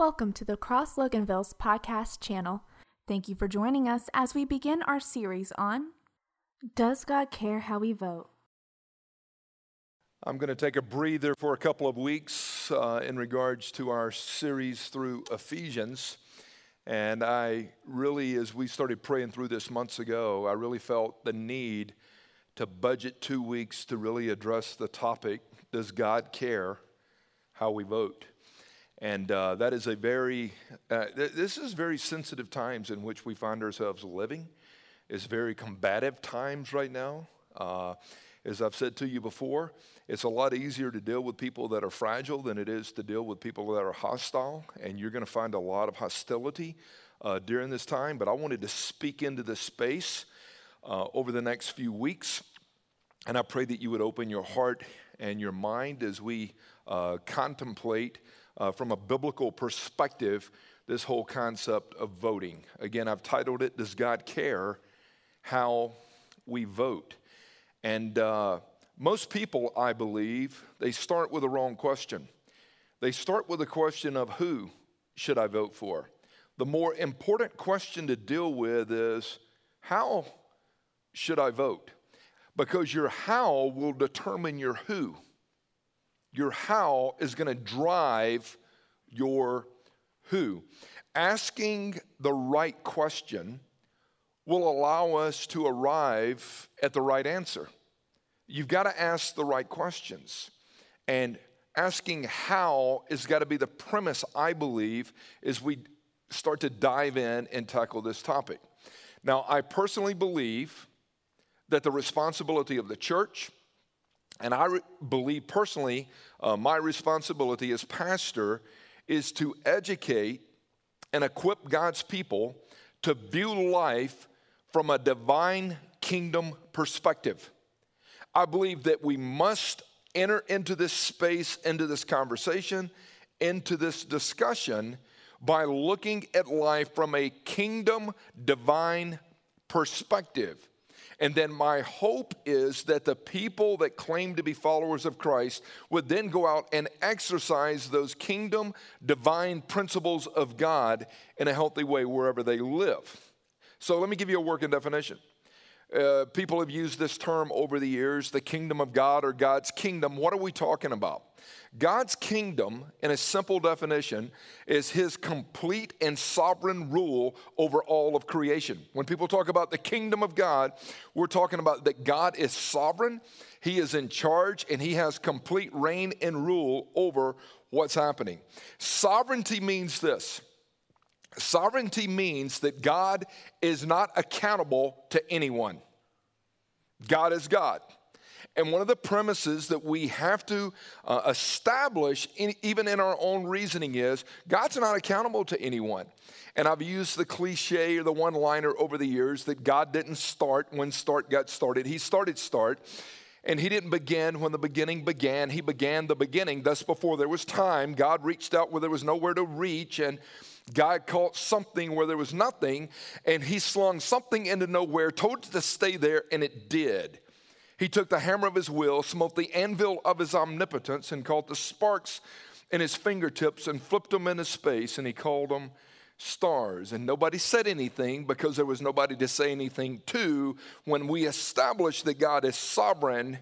Welcome to the Cross Loganville's podcast channel. Thank you for joining us as we begin our series on Does God Care How We Vote? I'm going to take a breather for a couple of weeks uh, in regards to our series through Ephesians. And I really, as we started praying through this months ago, I really felt the need to budget two weeks to really address the topic Does God care how we vote? And uh, that is a very, uh, th- this is very sensitive times in which we find ourselves living. It's very combative times right now. Uh, as I've said to you before, it's a lot easier to deal with people that are fragile than it is to deal with people that are hostile. And you're going to find a lot of hostility uh, during this time. But I wanted to speak into this space uh, over the next few weeks. And I pray that you would open your heart and your mind as we uh, contemplate uh, from a biblical perspective this whole concept of voting. Again, I've titled it, Does God Care How We Vote? And uh, most people, I believe, they start with the wrong question. They start with the question of who should I vote for? The more important question to deal with is how should I vote? Because your how will determine your who. Your how is going to drive your who. Asking the right question will allow us to arrive at the right answer. You've got to ask the right questions. And asking how has got to be the premise, I believe, as we start to dive in and tackle this topic. Now, I personally believe that the responsibility of the church, and I re- believe personally, uh, my responsibility as pastor is to educate and equip God's people to view life from a divine kingdom perspective. I believe that we must enter into this space, into this conversation, into this discussion by looking at life from a kingdom divine perspective. And then my hope is that the people that claim to be followers of Christ would then go out and exercise those kingdom divine principles of God in a healthy way wherever they live. So let me give you a working definition. Uh, people have used this term over the years the kingdom of God or God's kingdom. What are we talking about? God's kingdom, in a simple definition, is his complete and sovereign rule over all of creation. When people talk about the kingdom of God, we're talking about that God is sovereign, he is in charge, and he has complete reign and rule over what's happening. Sovereignty means this. Sovereignty means that God is not accountable to anyone. God is God. And one of the premises that we have to uh, establish, in, even in our own reasoning, is God's not accountable to anyone. And I've used the cliche or the one liner over the years that God didn't start when start got started. He started start. And he didn't begin when the beginning began. He began the beginning. Thus, before there was time, God reached out where there was nowhere to reach, and God caught something where there was nothing, and he slung something into nowhere, told it to stay there, and it did. He took the hammer of his will, smote the anvil of his omnipotence, and caught the sparks in his fingertips and flipped them into space, and he called them stars. And nobody said anything because there was nobody to say anything to. When we establish that God is sovereign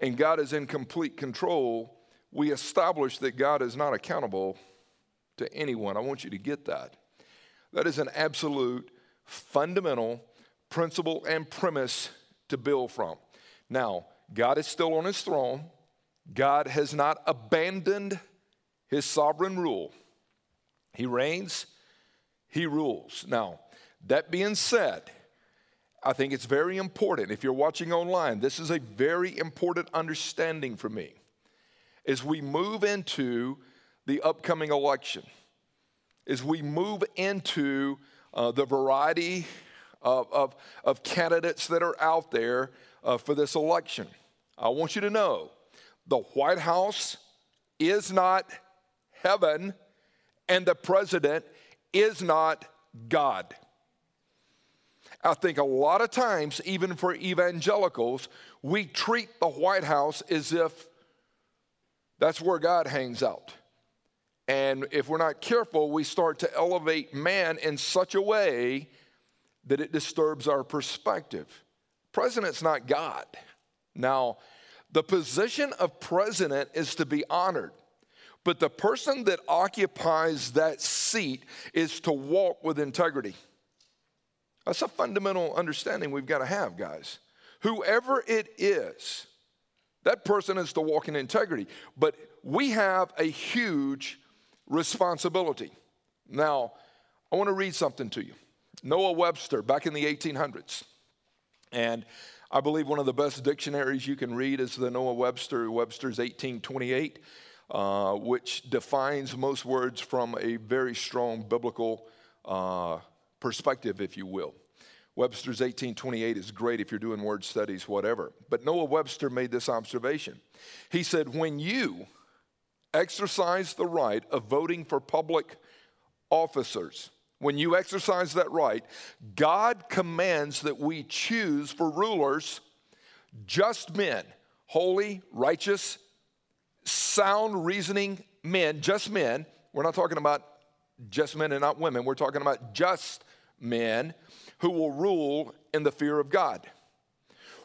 and God is in complete control, we establish that God is not accountable to anyone. I want you to get that. That is an absolute fundamental principle and premise to build from. Now, God is still on his throne. God has not abandoned his sovereign rule. He reigns, he rules. Now, that being said, I think it's very important. If you're watching online, this is a very important understanding for me. As we move into the upcoming election, as we move into uh, the variety of, of, of candidates that are out there uh, for this election. I want you to know the White House is not heaven, and the president is not God. I think a lot of times, even for evangelicals, we treat the White House as if that's where God hangs out. And if we're not careful, we start to elevate man in such a way that it disturbs our perspective. President's not God. Now, the position of president is to be honored, but the person that occupies that seat is to walk with integrity. That's a fundamental understanding we've got to have, guys. Whoever it is, that person is to walk in integrity. But we have a huge responsibility. Now, I want to read something to you. Noah Webster, back in the 1800s. And I believe one of the best dictionaries you can read is the Noah Webster, Webster's 1828, uh, which defines most words from a very strong biblical uh, perspective, if you will. Webster's 1828 is great if you're doing word studies, whatever. But Noah Webster made this observation. He said, When you exercise the right of voting for public officers, when you exercise that right, God commands that we choose for rulers just men, holy, righteous, sound reasoning men, just men. We're not talking about just men and not women. We're talking about just men who will rule in the fear of God.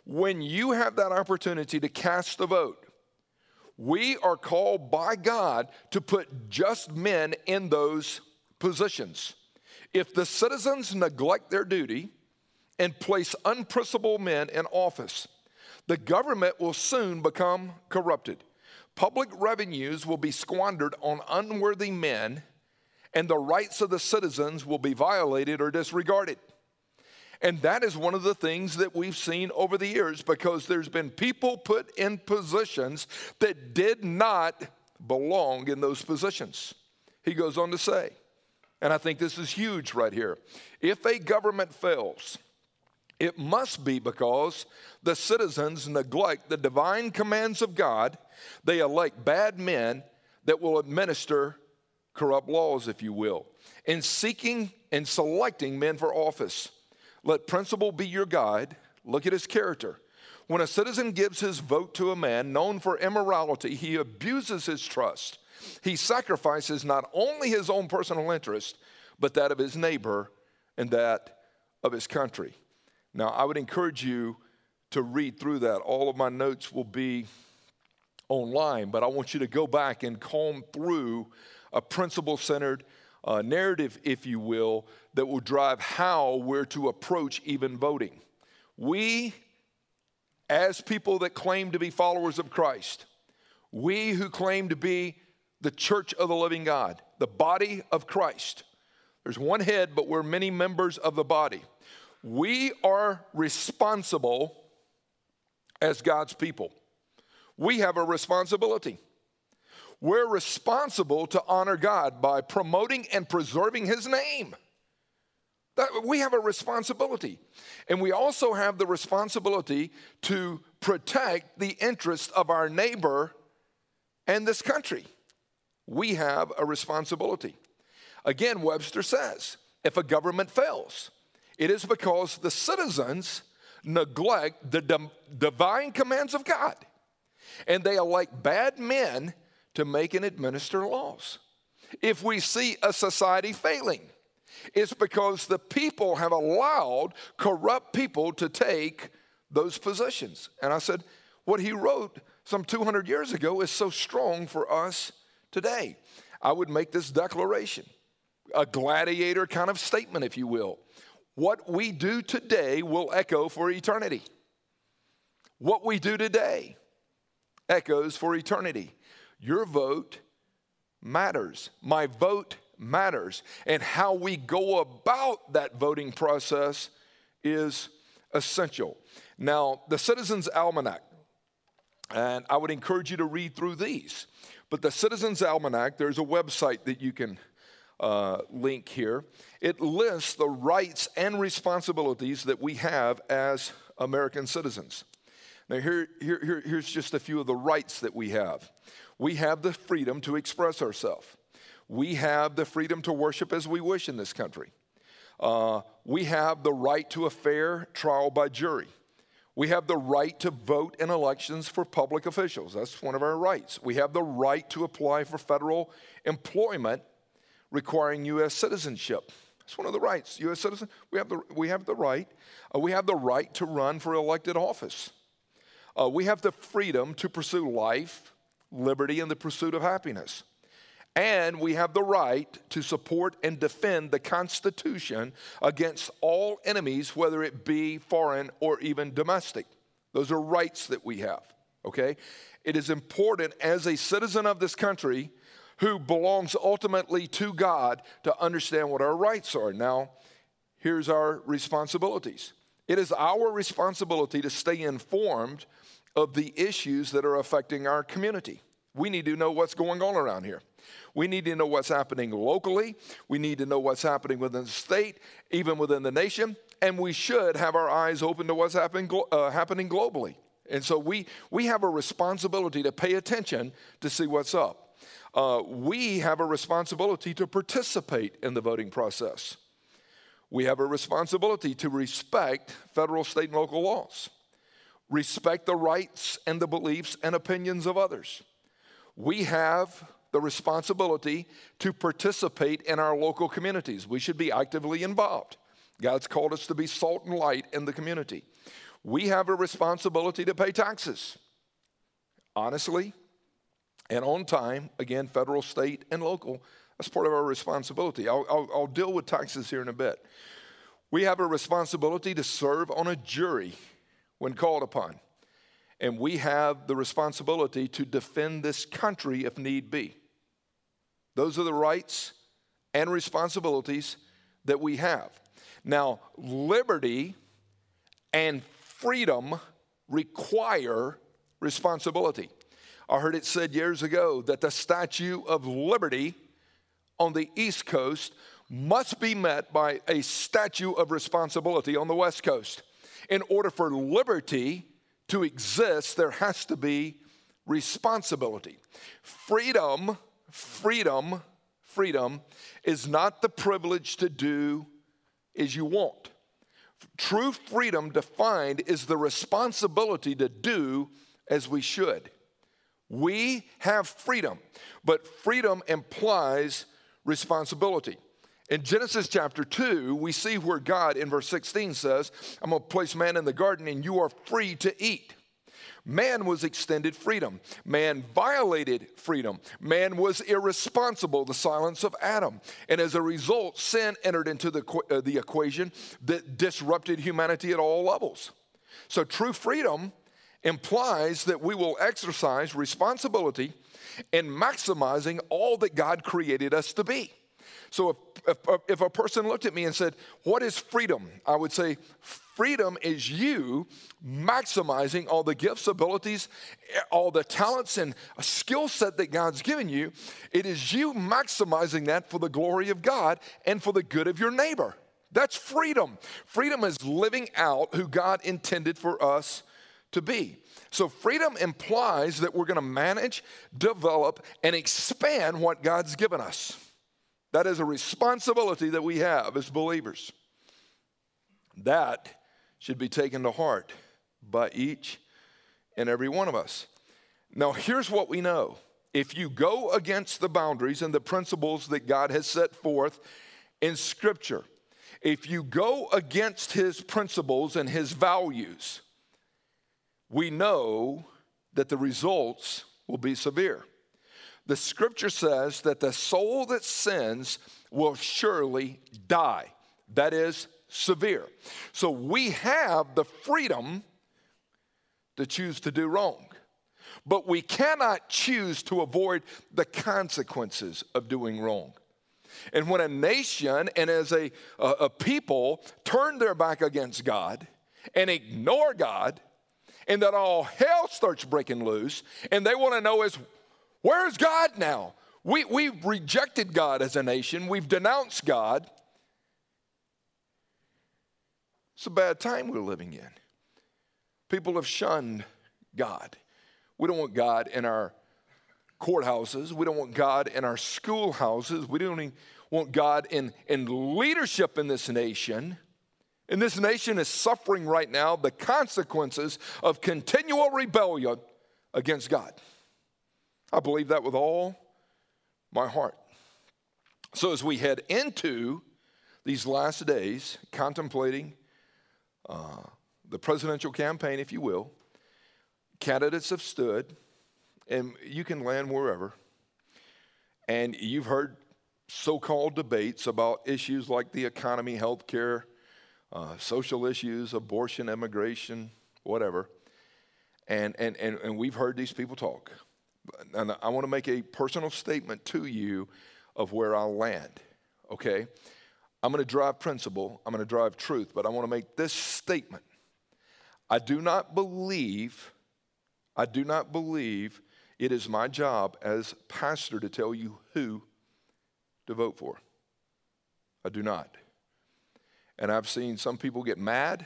When you have that opportunity to cast the vote, we are called by God to put just men in those positions. If the citizens neglect their duty and place unprincipled men in office, the government will soon become corrupted. Public revenues will be squandered on unworthy men, and the rights of the citizens will be violated or disregarded. And that is one of the things that we've seen over the years because there's been people put in positions that did not belong in those positions. He goes on to say, and I think this is huge right here. If a government fails, it must be because the citizens neglect the divine commands of God. They elect bad men that will administer corrupt laws, if you will. In seeking and selecting men for office, let principle be your guide. Look at his character. When a citizen gives his vote to a man known for immorality, he abuses his trust he sacrifices not only his own personal interest, but that of his neighbor and that of his country. Now, I would encourage you to read through that. All of my notes will be online, but I want you to go back and comb through a principle centered uh, narrative, if you will, that will drive how we're to approach even voting. We, as people that claim to be followers of Christ, we who claim to be the church of the living God, the body of Christ. There's one head, but we're many members of the body. We are responsible as God's people. We have a responsibility. We're responsible to honor God by promoting and preserving His name. That, we have a responsibility. And we also have the responsibility to protect the interests of our neighbor and this country we have a responsibility. Again, Webster says if a government fails, it is because the citizens neglect the divine commands of God and they elect bad men to make and administer laws. If we see a society failing, it's because the people have allowed corrupt people to take those positions. And I said, what he wrote some 200 years ago is so strong for us today. I would make this declaration, a gladiator kind of statement, if you will. What we do today will echo for eternity. What we do today echoes for eternity. Your vote matters. My vote matters. And how we go about that voting process is essential. Now, the Citizens Almanac, and I would encourage you to read through these. But the Citizens Almanac, there's a website that you can uh, link here. It lists the rights and responsibilities that we have as American citizens. Now, here, here, here, here's just a few of the rights that we have. We have the freedom to express ourselves. We have the freedom to worship as we wish in this country. Uh, we have the right to a fair trial by jury. We have the right to vote in elections for public officials. That's one of our rights. We have the right to apply for federal employment requiring U.S. citizenship. It's one of the rights. U.S. citizen, we have the, we have the right. Uh, we have the right to run for elected office. Uh, we have the freedom to pursue life, liberty, and the pursuit of happiness. And we have the right to support and defend the Constitution against all enemies, whether it be foreign or even domestic. Those are rights that we have, okay? It is important as a citizen of this country who belongs ultimately to God to understand what our rights are. Now, here's our responsibilities it is our responsibility to stay informed of the issues that are affecting our community. We need to know what's going on around here. We need to know what's happening locally. We need to know what's happening within the state, even within the nation. And we should have our eyes open to what's happening, uh, happening globally. And so we, we have a responsibility to pay attention to see what's up. Uh, we have a responsibility to participate in the voting process. We have a responsibility to respect federal, state, and local laws, respect the rights and the beliefs and opinions of others. We have the responsibility to participate in our local communities. We should be actively involved. God's called us to be salt and light in the community. We have a responsibility to pay taxes, honestly and on time, again, federal, state, and local. That's part of our responsibility. I'll, I'll, I'll deal with taxes here in a bit. We have a responsibility to serve on a jury when called upon and we have the responsibility to defend this country if need be. Those are the rights and responsibilities that we have. Now, liberty and freedom require responsibility. I heard it said years ago that the Statue of Liberty on the East Coast must be met by a statue of responsibility on the West Coast. In order for liberty to exist, there has to be responsibility. Freedom, freedom, freedom is not the privilege to do as you want. True freedom defined is the responsibility to do as we should. We have freedom, but freedom implies responsibility. In Genesis chapter 2, we see where God in verse 16 says, I'm going to place man in the garden and you are free to eat. Man was extended freedom. Man violated freedom. Man was irresponsible, the silence of Adam. And as a result, sin entered into the, uh, the equation that disrupted humanity at all levels. So true freedom implies that we will exercise responsibility in maximizing all that God created us to be. So if, if, if, a person looked at me and said, What is freedom? I would say, Freedom is you maximizing all the gifts, abilities, all the talents, and skill set that God's given you. It is you maximizing that for the glory of God and for the good of your neighbor. That's freedom. Freedom is living out who God intended for us to be. So, freedom implies that we're going to manage, develop, and expand what God's given us. That is a responsibility that we have as believers. That should be taken to heart by each and every one of us. Now, here's what we know if you go against the boundaries and the principles that God has set forth in Scripture, if you go against His principles and His values, we know that the results will be severe the scripture says that the soul that sins will surely die. That is severe. So we have the freedom to choose to do wrong, but we cannot choose to avoid the consequences of doing wrong. And when a nation and as a, a, a people turn their back against God and ignore God, and that all hell starts breaking loose, and they want to know is Where's God now? We, we've rejected God as a nation, we've denounced God. It's a bad time we're living in. People have shunned God. We don't want God in our courthouses. We don't want God in our schoolhouses. We don't want God in, in leadership in this nation. And this nation is suffering right now the consequences of continual rebellion against God. I believe that with all my heart. So, as we head into these last days, contemplating uh, the presidential campaign, if you will, candidates have stood, and you can land wherever. And you've heard so called debates about issues like the economy, health care, uh, social issues, abortion, immigration, whatever. And, and, and, and we've heard these people talk. And I want to make a personal statement to you of where I'll land, okay? I'm going to drive principle, I'm going to drive truth, but I want to make this statement. I do not believe, I do not believe it is my job as pastor to tell you who to vote for. I do not. And I've seen some people get mad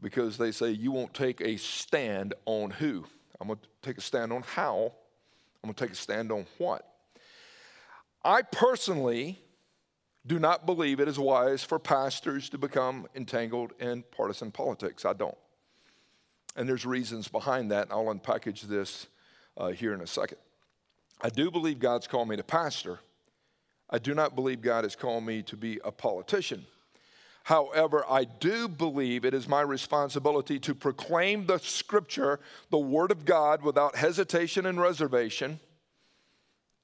because they say, You won't take a stand on who. I'm going to take a stand on how. I'm going to take a stand on what. I personally do not believe it is wise for pastors to become entangled in partisan politics. I don't. And there's reasons behind that, and I'll unpackage this uh, here in a second. I do believe God's called me to pastor. I do not believe God has called me to be a politician. However, I do believe it is my responsibility to proclaim the scripture, the word of God, without hesitation and reservation,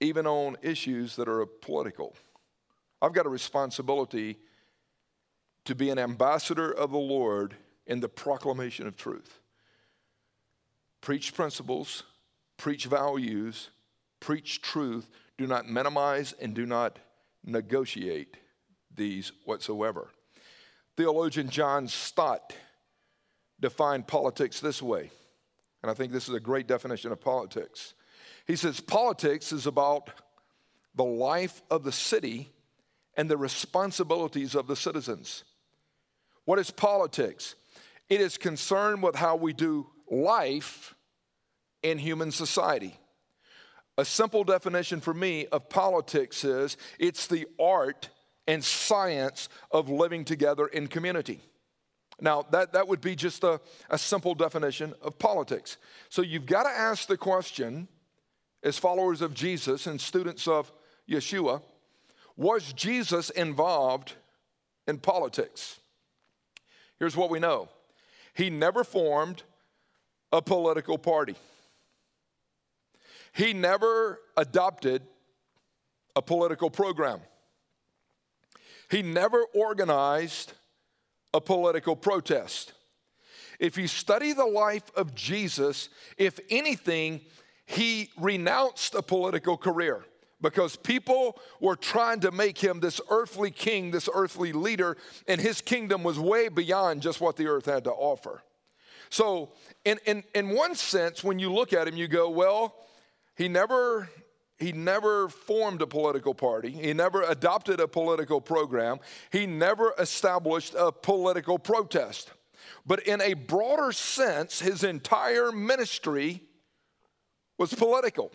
even on issues that are political. I've got a responsibility to be an ambassador of the Lord in the proclamation of truth. Preach principles, preach values, preach truth. Do not minimize and do not negotiate these whatsoever. Theologian John Stott defined politics this way, and I think this is a great definition of politics. He says, Politics is about the life of the city and the responsibilities of the citizens. What is politics? It is concerned with how we do life in human society. A simple definition for me of politics is it's the art and science of living together in community. Now, that, that would be just a, a simple definition of politics. So you've got to ask the question, as followers of Jesus and students of Yeshua, was Jesus involved in politics? Here's what we know He never formed a political party. He never adopted a political program. He never organized a political protest. If you study the life of Jesus, if anything, he renounced a political career because people were trying to make him this earthly king, this earthly leader, and his kingdom was way beyond just what the earth had to offer. So, in, in, in one sense, when you look at him, you go, well, he never he never formed a political party. He never adopted a political program. He never established a political protest. But in a broader sense, his entire ministry was political.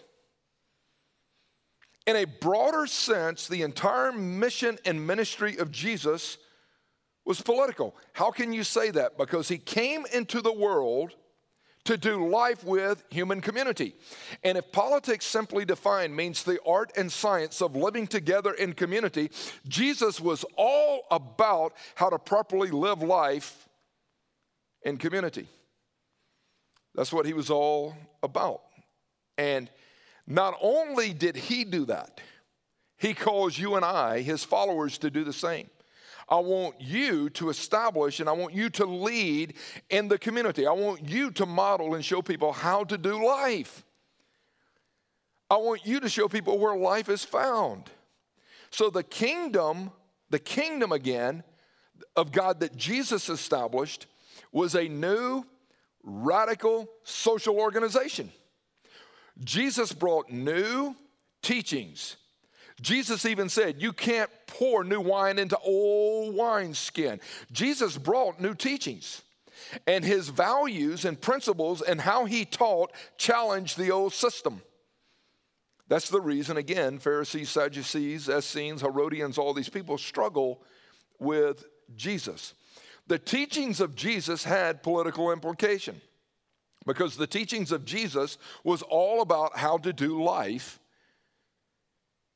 In a broader sense, the entire mission and ministry of Jesus was political. How can you say that? Because he came into the world to do life with human community. And if politics simply defined means the art and science of living together in community, Jesus was all about how to properly live life in community. That's what he was all about. And not only did he do that, he calls you and I, his followers, to do the same. I want you to establish and I want you to lead in the community. I want you to model and show people how to do life. I want you to show people where life is found. So the kingdom, the kingdom again of God that Jesus established was a new radical social organization. Jesus brought new teachings Jesus even said, You can't pour new wine into old wineskin. Jesus brought new teachings, and his values and principles and how he taught challenged the old system. That's the reason, again, Pharisees, Sadducees, Essenes, Herodians, all these people struggle with Jesus. The teachings of Jesus had political implication because the teachings of Jesus was all about how to do life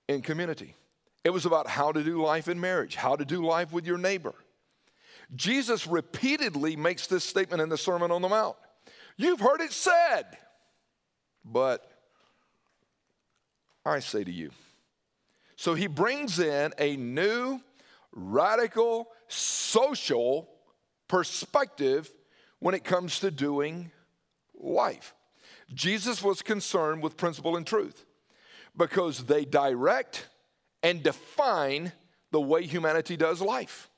in community. It was about how to do life in marriage, how to do life with your neighbor. Jesus repeatedly makes this statement in the Sermon on the Mount. You've heard it said, but I say to you. So he brings in a new, radical, social perspective when it comes to doing life. Jesus was concerned with principle and truth because they direct and define the way humanity does life.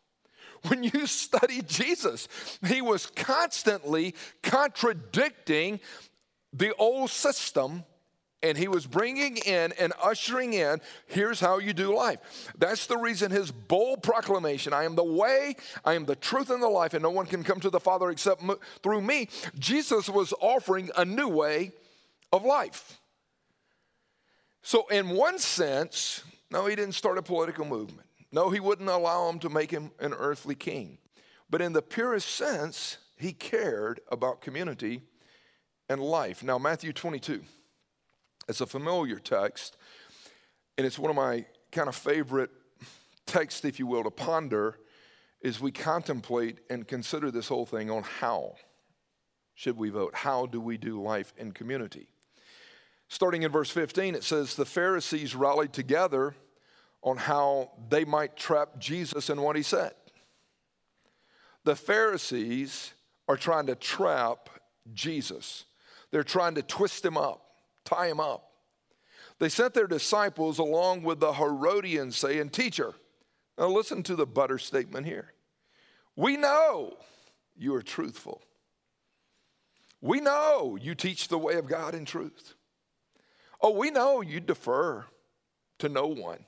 When you study Jesus, he was constantly contradicting the old system and he was bringing in and ushering in here's how you do life that's the reason his bold proclamation i am the way i am the truth and the life and no one can come to the father except through me jesus was offering a new way of life so in one sense no he didn't start a political movement no he wouldn't allow him to make him an earthly king but in the purest sense he cared about community and life. Now, Matthew 22, it's a familiar text, and it's one of my kind of favorite texts, if you will, to ponder as we contemplate and consider this whole thing on how should we vote? How do we do life in community? Starting in verse 15, it says, The Pharisees rallied together on how they might trap Jesus in what he said. The Pharisees are trying to trap Jesus. They're trying to twist him up, tie him up. They sent their disciples along with the Herodians, saying, Teacher, now listen to the butter statement here. We know you are truthful. We know you teach the way of God in truth. Oh, we know you defer to no one.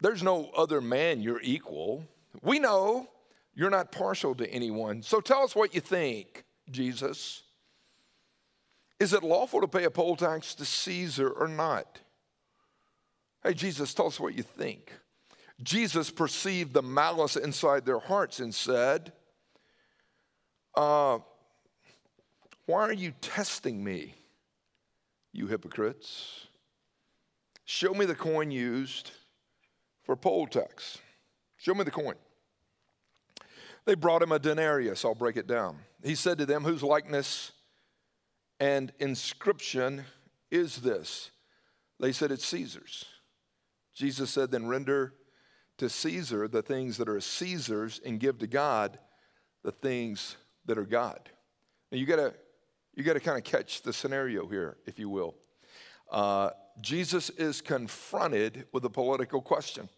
There's no other man you're equal. We know you're not partial to anyone. So tell us what you think, Jesus. Is it lawful to pay a poll tax to Caesar or not? Hey, Jesus, tell us what you think. Jesus perceived the malice inside their hearts and said, uh, Why are you testing me, you hypocrites? Show me the coin used for poll tax. Show me the coin. They brought him a denarius. I'll break it down. He said to them, Whose likeness and inscription is this? They said, It's Caesar's. Jesus said, Then render to Caesar the things that are Caesar's and give to God the things that are God. Now you gotta, you gotta kind of catch the scenario here, if you will. Uh, Jesus is confronted with a political question.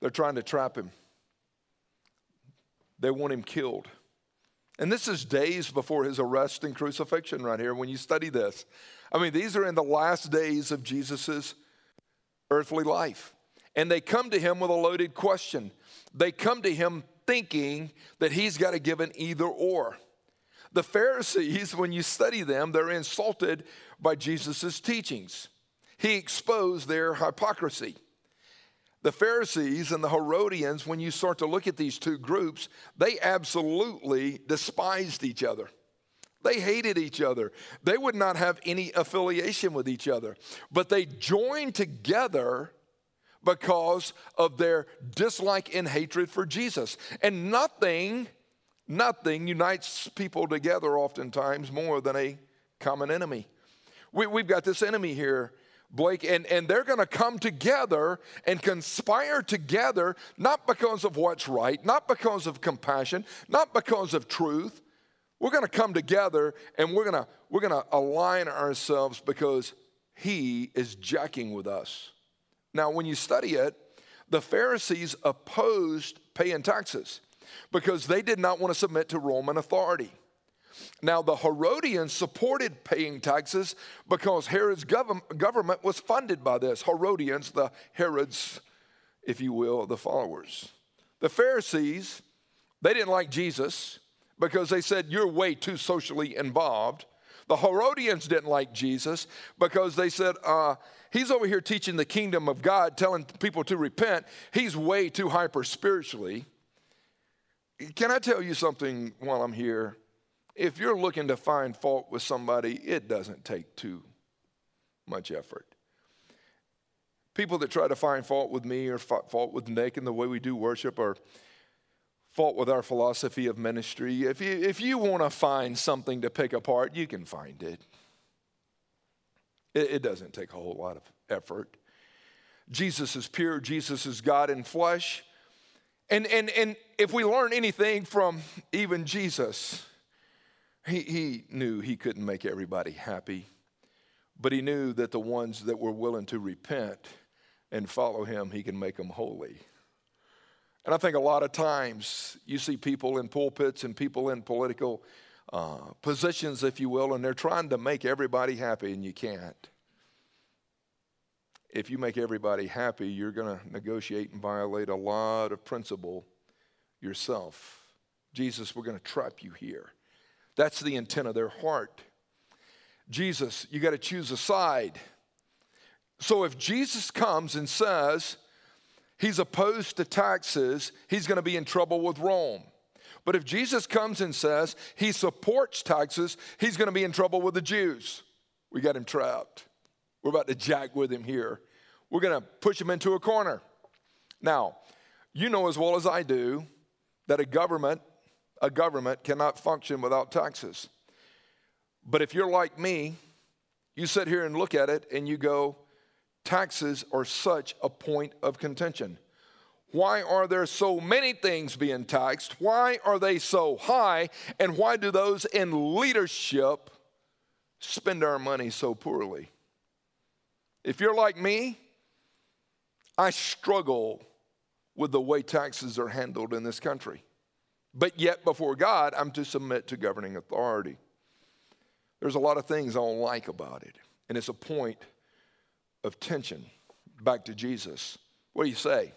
They're trying to trap him, they want him killed. And this is days before his arrest and crucifixion, right here, when you study this. I mean, these are in the last days of Jesus' earthly life. And they come to him with a loaded question. They come to him thinking that he's got to give an either or. The Pharisees, when you study them, they're insulted by Jesus' teachings. He exposed their hypocrisy. The Pharisees and the Herodians, when you start to look at these two groups, they absolutely despised each other. They hated each other. They would not have any affiliation with each other. But they joined together because of their dislike and hatred for Jesus. And nothing, nothing unites people together oftentimes more than a common enemy. We, have got this enemy here Blake, and, and they're going to come together and conspire together, not because of what's right, not because of compassion, not because of truth. We're going to come together and we're going to we're going to align ourselves because he is jacking with us. Now, when you study it, the Pharisees opposed paying taxes because they did not want to submit to Roman authority. Now, the Herodians supported paying taxes because Herod's gov- government was funded by this. Herodians, the Herods, if you will, the followers. The Pharisees, they didn't like Jesus because they said, You're way too socially involved. The Herodians didn't like Jesus because they said, uh, He's over here teaching the kingdom of God, telling people to repent. He's way too hyper spiritually. Can I tell you something while I'm here? If you're looking to find fault with somebody, it doesn't take too much effort. People that try to find fault with me or fault with Nick and the way we do worship or fault with our philosophy of ministry, if you, if you want to find something to pick apart, you can find it. it. It doesn't take a whole lot of effort. Jesus is pure, Jesus is God in flesh. And, and, and if we learn anything from even Jesus, he, he knew he couldn't make everybody happy, but he knew that the ones that were willing to repent and follow him, he can make them holy. And I think a lot of times you see people in pulpits and people in political uh, positions, if you will, and they're trying to make everybody happy, and you can't. If you make everybody happy, you're going to negotiate and violate a lot of principle yourself. Jesus, we're going to trap you here. That's the intent of their heart. Jesus, you got to choose a side. So if Jesus comes and says he's opposed to taxes, he's going to be in trouble with Rome. But if Jesus comes and says he supports taxes, he's going to be in trouble with the Jews. We got him trapped. We're about to jack with him here. We're going to push them into a corner. Now, you know as well as I do that a government a government cannot function without taxes. But if you're like me, you sit here and look at it and you go, taxes are such a point of contention. Why are there so many things being taxed? Why are they so high? And why do those in leadership spend our money so poorly? If you're like me, I struggle with the way taxes are handled in this country. But yet, before God, I'm to submit to governing authority. There's a lot of things I don't like about it, and it's a point of tension. Back to Jesus. What do you say?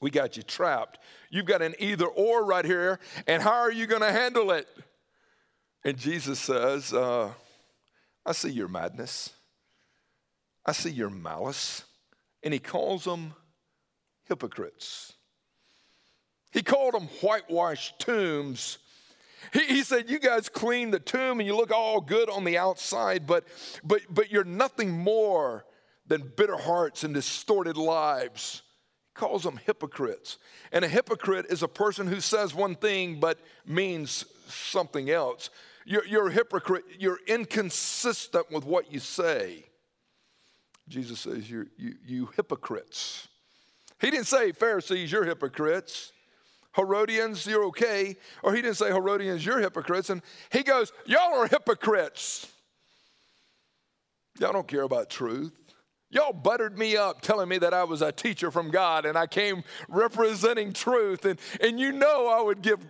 We got you trapped. You've got an either or right here, and how are you going to handle it? And Jesus says, uh, I see your madness, I see your malice. And he calls them hypocrites. He called them whitewashed tombs. He, he, said, You guys clean the tomb and you look all good on the outside, but, but, but you're nothing more than bitter hearts and distorted lives. He calls them hypocrites. And a hypocrite is a person who says one thing but means something else. You're, you're a hypocrite, you're inconsistent with what you say. Jesus says, you you, you hypocrites. He didn't say, Pharisees, you're hypocrites. Herodians, you're okay. Or he didn't say, Herodians, you're hypocrites. And he goes, Y'all are hypocrites. Y'all don't care about truth. Y'all buttered me up telling me that I was a teacher from God and I came representing truth. And, and you know I would give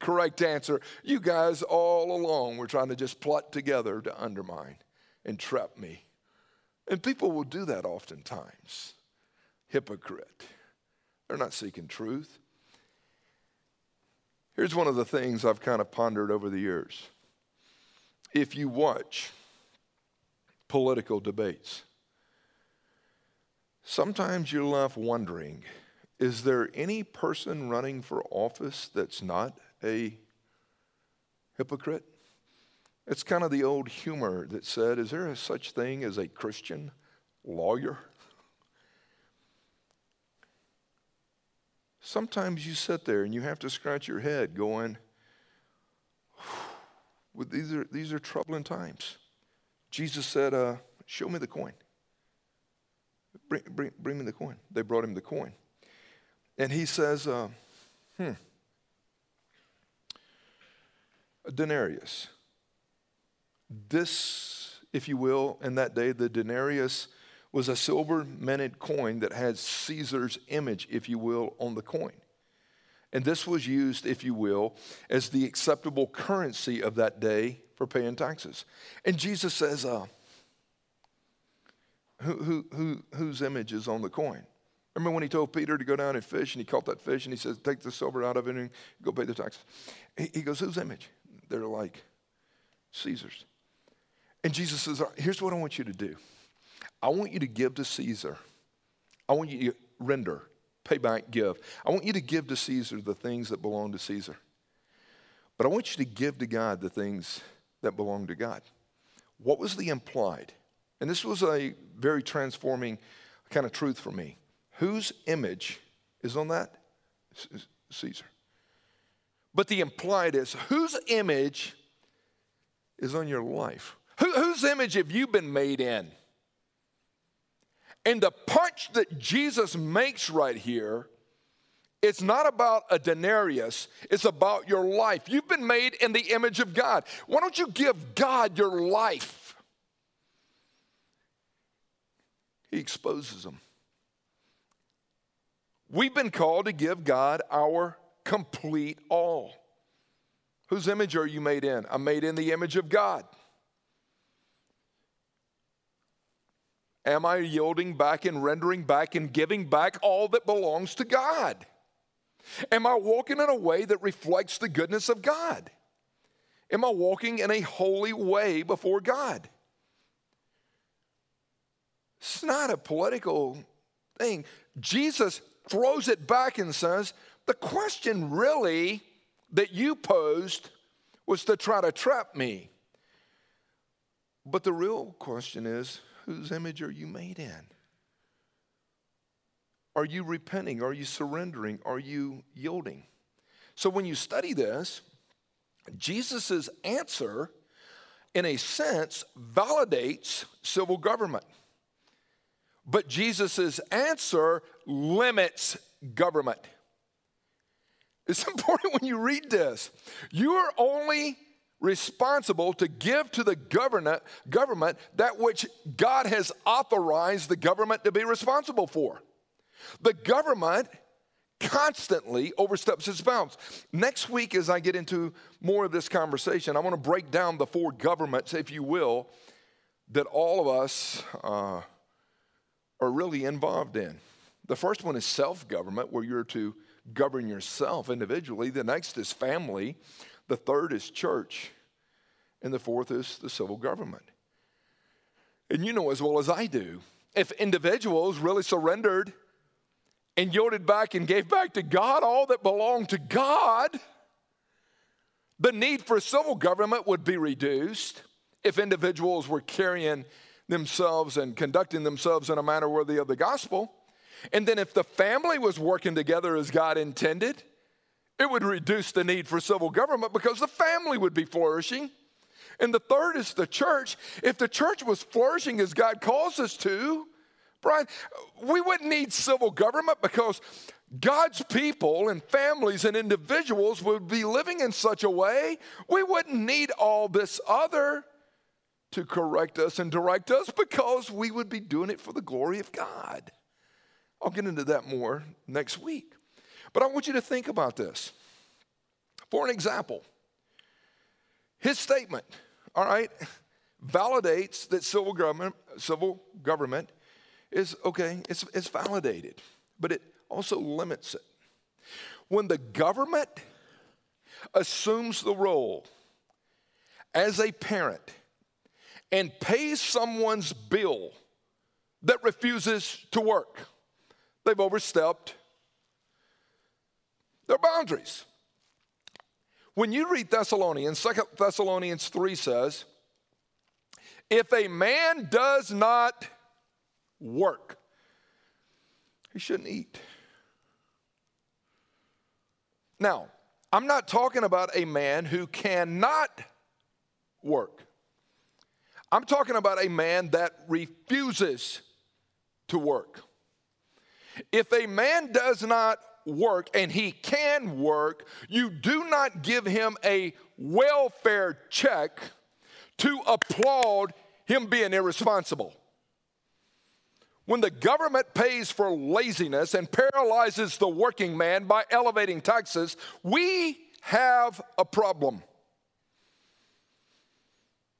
correct answer. You guys all along were trying to just plot together to undermine and trap me. And people will do that oftentimes. Hypocrite. They're not seeking truth. Here's one of the things I've kind of pondered over the years. If you watch political debates, sometimes you're left wondering is there any person running for office that's not a hypocrite? It's kind of the old humor that said, is there a such thing as a Christian lawyer? Sometimes you sit there and you have to scratch your head going, these are, these are troubling times. Jesus said, uh, Show me the coin. Bring, bring, bring me the coin. They brought him the coin. And he says, uh, Hmm, a denarius. This, if you will, in that day, the denarius was a silver minted coin that had Caesar's image, if you will, on the coin. And this was used, if you will, as the acceptable currency of that day for paying taxes. And Jesus says, uh, who, who, who, whose image is on the coin? Remember when he told Peter to go down and fish and he caught that fish and he says, Take the silver out of it and go pay the taxes? He, he goes, Whose image? They're like, Caesar's. And Jesus says, Here's what I want you to do I want you to give to Caesar. I want you to render, pay back, give. I want you to give to Caesar the things that belong to Caesar. But I want you to give to God the things that belong to God. What was the implied? And this was a very transforming kind of truth for me. Whose image is on that? Caesar. But the implied is whose image is on your life? Who, whose image have you been made in? And the punch that Jesus makes right here, it's not about a denarius, it's about your life. You've been made in the image of God. Why don't you give God your life? He exposes them. We've been called to give God our complete all. Whose image are you made in? I'm made in the image of God. Am I yielding back and rendering back and giving back all that belongs to God? Am I walking in a way that reflects the goodness of God? Am I walking in a holy way before God? It's not a political thing. Jesus throws it back and says, The question really that you posed was to try to trap me. But the real question is, Whose image are you made in? Are you repenting? Are you surrendering? Are you yielding? So when you study this, Jesus' answer, in a sense, validates civil government. But Jesus' answer limits government. It's important when you read this. You are only responsible to give to the government, government that which God has authorized the government to be responsible for. The government constantly oversteps its bounds. Next week, as I get into more of this conversation, I want to break down the four governments, if you will, that all of us uh, are really involved in. The first one is self government, where you're to govern yourself individually. The next is family. The third is church. And the fourth is the civil government. And you know as well as I do, if individuals really surrendered and yielded back and gave back to God all that belonged to God, the need for civil government would be reduced if individuals were carrying themselves and conducting themselves in a manner worthy of the gospel. And then if the family was working together as God intended, it would reduce the need for civil government because the family would be flourishing. And the third is the church. If the church was flourishing as God calls us to, Brian, we wouldn't need civil government because God's people and families and individuals would be living in such a way we wouldn't need all this other to correct us and direct us because we would be doing it for the glory of God. I'll get into that more next week. But I want you to think about this. For an example, his statement, all right, validates that civil government, civil government is okay, it's, it's validated, but it also limits it. When the government assumes the role as a parent and pays someone's bill that refuses to work, they've overstepped their boundaries. When you read Thessalonians, 2 Thessalonians 3 says, if a man does not work, he shouldn't eat. Now, I'm not talking about a man who cannot work. I'm talking about a man that refuses to work. If a man does not work and he can work, you do not give him a welfare check to applaud him being irresponsible. When the government pays for laziness and paralyzes the working man by elevating taxes, we have a problem.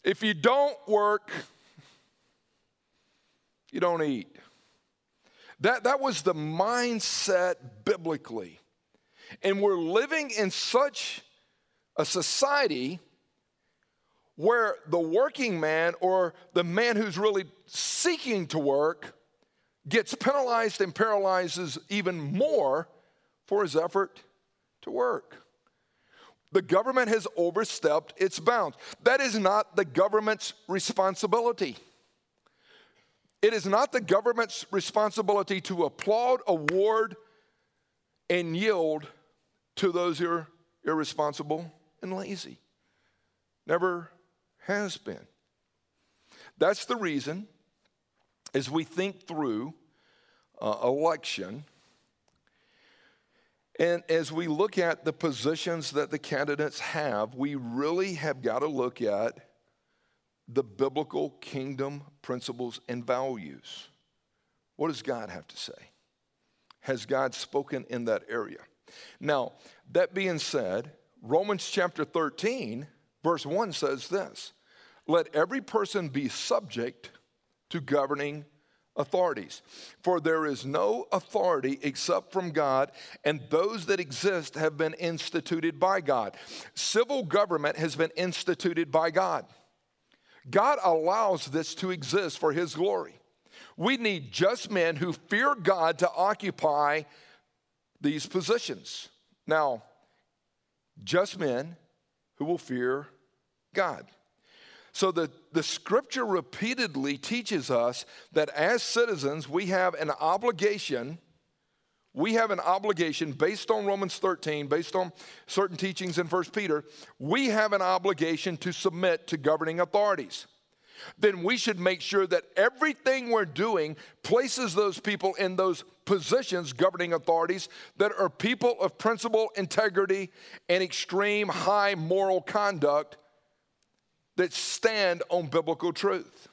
If you don't work, you don't eat. That, that was the mindset biblically. And we're living in such a society where the working man or the man who's really seeking to work gets penalized and paralyzes even more for his effort to work. The government has overstepped its bounds. That is not the government's responsibility. It is not the government's responsibility to applaud, award, and yield to those who are irresponsible and lazy. Never has been. That's the reason, as we think through uh, election, and as we look at the positions that the candidates have, we really have got to look at the biblical kingdom principles and values. What does God have to say? Has God spoken in that area? Now, that being said, Romans chapter 13, verse 1 says this Let every person be subject to governing authorities. For there is no authority except from God, and those that exist have been instituted by God. Civil government has been instituted by God. God allows this to exist for His glory. We need just men who fear God to occupy these positions. Now, just men who will fear God. So the, the scripture repeatedly teaches us that as citizens, we have an obligation. We have an obligation based on Romans 13, based on certain teachings in 1 Peter, we have an obligation to submit to governing authorities. Then we should make sure that everything we're doing places those people in those positions, governing authorities, that are people of principle, integrity, and extreme high moral conduct that stand on biblical truth.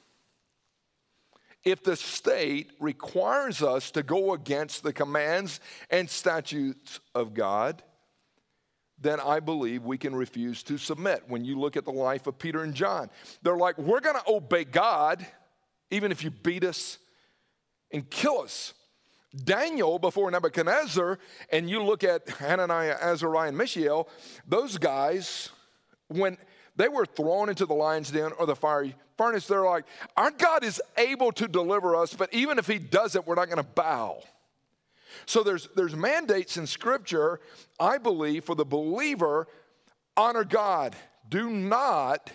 If the state requires us to go against the commands and statutes of God, then I believe we can refuse to submit. When you look at the life of Peter and John, they're like, we're gonna obey God even if you beat us and kill us. Daniel before Nebuchadnezzar, and you look at Hananiah, Azariah, and Mishael, those guys, when they were thrown into the lion's den or the fiery furnace. They're like, Our God is able to deliver us, but even if He doesn't, we're not going to bow. So there's, there's mandates in Scripture, I believe, for the believer honor God. Do not,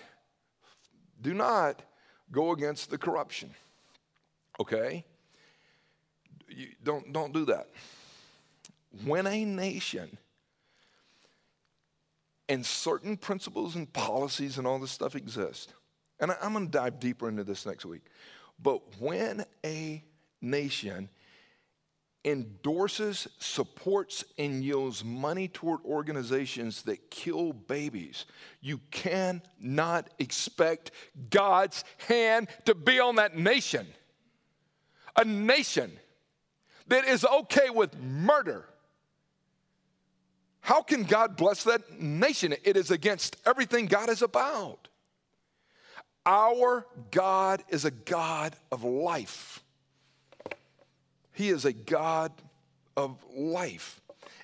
do not go against the corruption. Okay? You don't, don't do that. When a nation and certain principles and policies and all this stuff exist. And I'm going to dive deeper into this next week. But when a nation endorses, supports, and yields money toward organizations that kill babies, you cannot expect God's hand to be on that nation. A nation that is okay with murder how can God bless that nation? It is against everything God is about. Our God is a God of life. He is a God of life.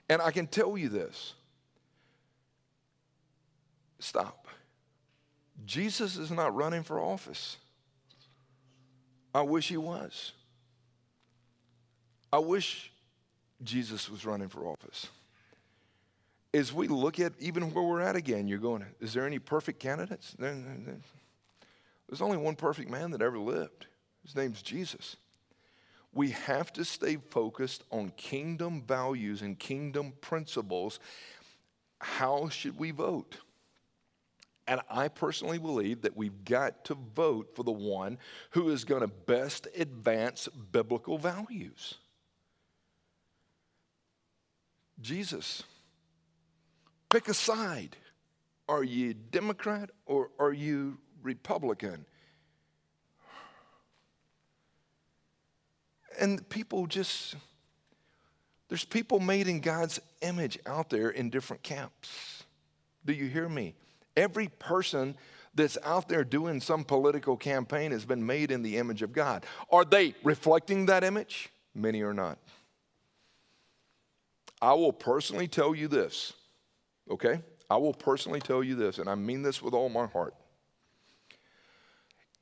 And I can tell you this stop. Jesus is not running for office. I wish he was. I wish Jesus was running for office as we look at even where we're at again, you're going, is there any perfect candidates? There's only one perfect man that ever lived. His name's Jesus. We have to stay focused on kingdom values and kingdom principles. How should we vote? And I personally believe that we've got to vote for the one who is going to best advance biblical values Jesus. Pick a side. Are you Democrat or are you Republican? And people just, there's people made in God's image out there in different camps. Do you hear me? Every person that's out there doing some political campaign has been made in the image of God. Are they reflecting that image? Many are not. I will personally tell you this okay? I will personally tell you this, and I mean this with all my heart.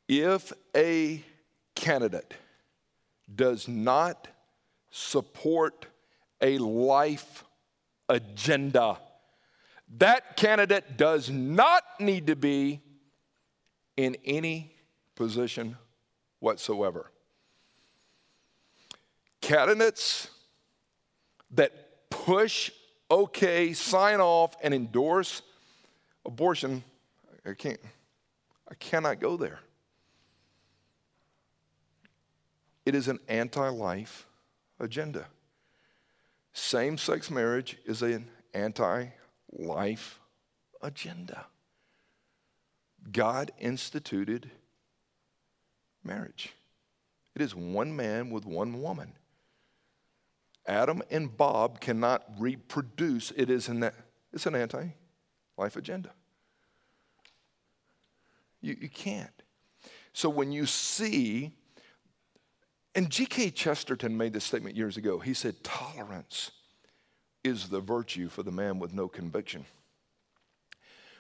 If a candidate does not support a life agenda, that candidate does not need to be in any position whatsoever. Candidates that push, okay, sign off, and endorse abortion, I can't, I cannot go there. It is an anti life agenda. Same sex marriage is an anti life agenda. God instituted marriage. It is one man with one woman. Adam and Bob cannot reproduce. It is an, it's an anti life agenda. You, you can't. So when you see, and G.K. Chesterton made this statement years ago, he said, tolerance is the virtue for the man with no conviction.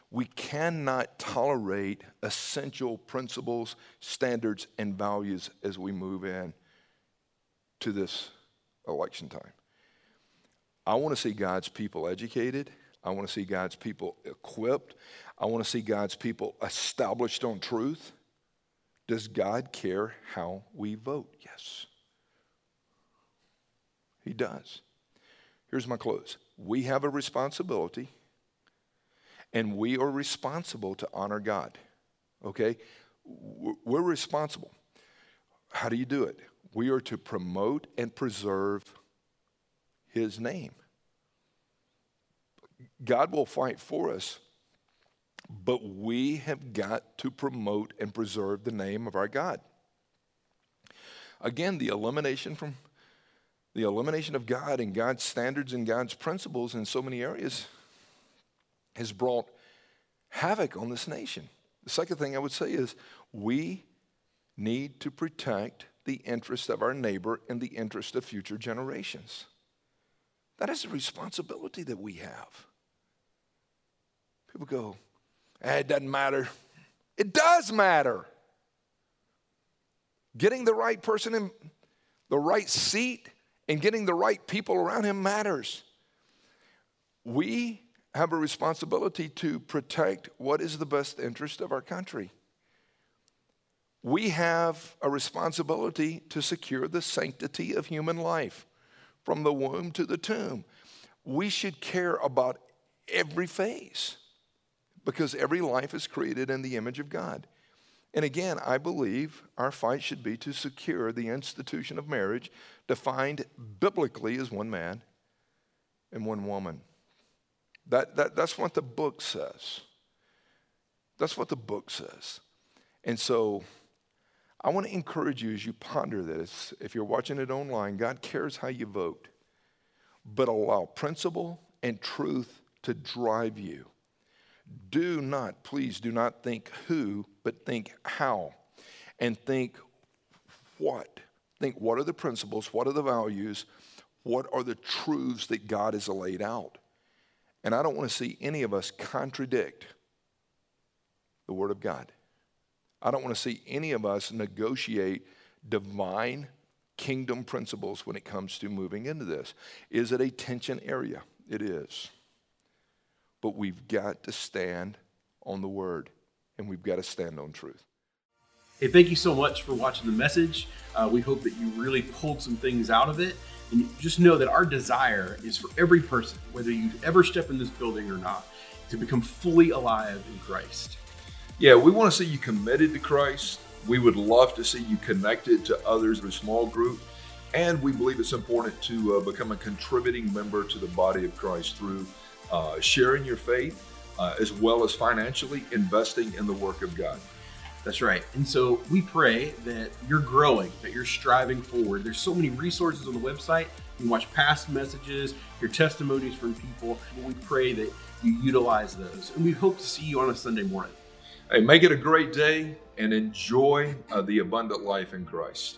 We cannot tolerate essential principles, standards, and values as we move in to this election time. I want to see God's people educated. I want to see God's people equipped. I want to see God's people established on truth. Does God care how we vote? Yes. He does. Here's my close. We have a responsibility, and we are responsible to honor God. Okay? We're responsible. How do you do it? We are to promote and preserve His name. God will fight for us, but we have got to promote and preserve the name of our God. Again, the elimination from the elimination of God and God's standards and God's principles in so many areas has brought havoc on this nation. The second thing I would say is we need to protect the interest of our neighbor and the interest of future generations. That is a responsibility that we have. People go, eh, it doesn't matter. It does matter. Getting the right person in the right seat and getting the right people around him matters. We have a responsibility to protect what is the best interest of our country. We have a responsibility to secure the sanctity of human life from the womb to the tomb. We should care about every phase because every life is created in the image of God. And again, I believe our fight should be to secure the institution of marriage defined biblically as one man and one woman. That, that, that's what the book says. That's what the book says. And so I want to encourage you as you ponder this. If you're watching it online, God cares how you vote, but allow principle and truth to drive you. Do not, please do not think who, but think how. And think what. Think what are the principles, what are the values, what are the truths that God has laid out. And I don't want to see any of us contradict the Word of God. I don't want to see any of us negotiate divine kingdom principles when it comes to moving into this. Is it a tension area? It is but we've got to stand on the word and we've got to stand on truth. Hey, thank you so much for watching the message. Uh, we hope that you really pulled some things out of it. And just know that our desire is for every person, whether you ever step in this building or not, to become fully alive in Christ. Yeah, we want to see you committed to Christ. We would love to see you connected to others in a small group. And we believe it's important to uh, become a contributing member to the body of Christ through uh, sharing your faith, uh, as well as financially investing in the work of God. That's right. And so we pray that you're growing, that you're striving forward. There's so many resources on the website. You can watch past messages, your testimonies from people. We pray that you utilize those. And we hope to see you on a Sunday morning. Hey, make it a great day and enjoy uh, the abundant life in Christ.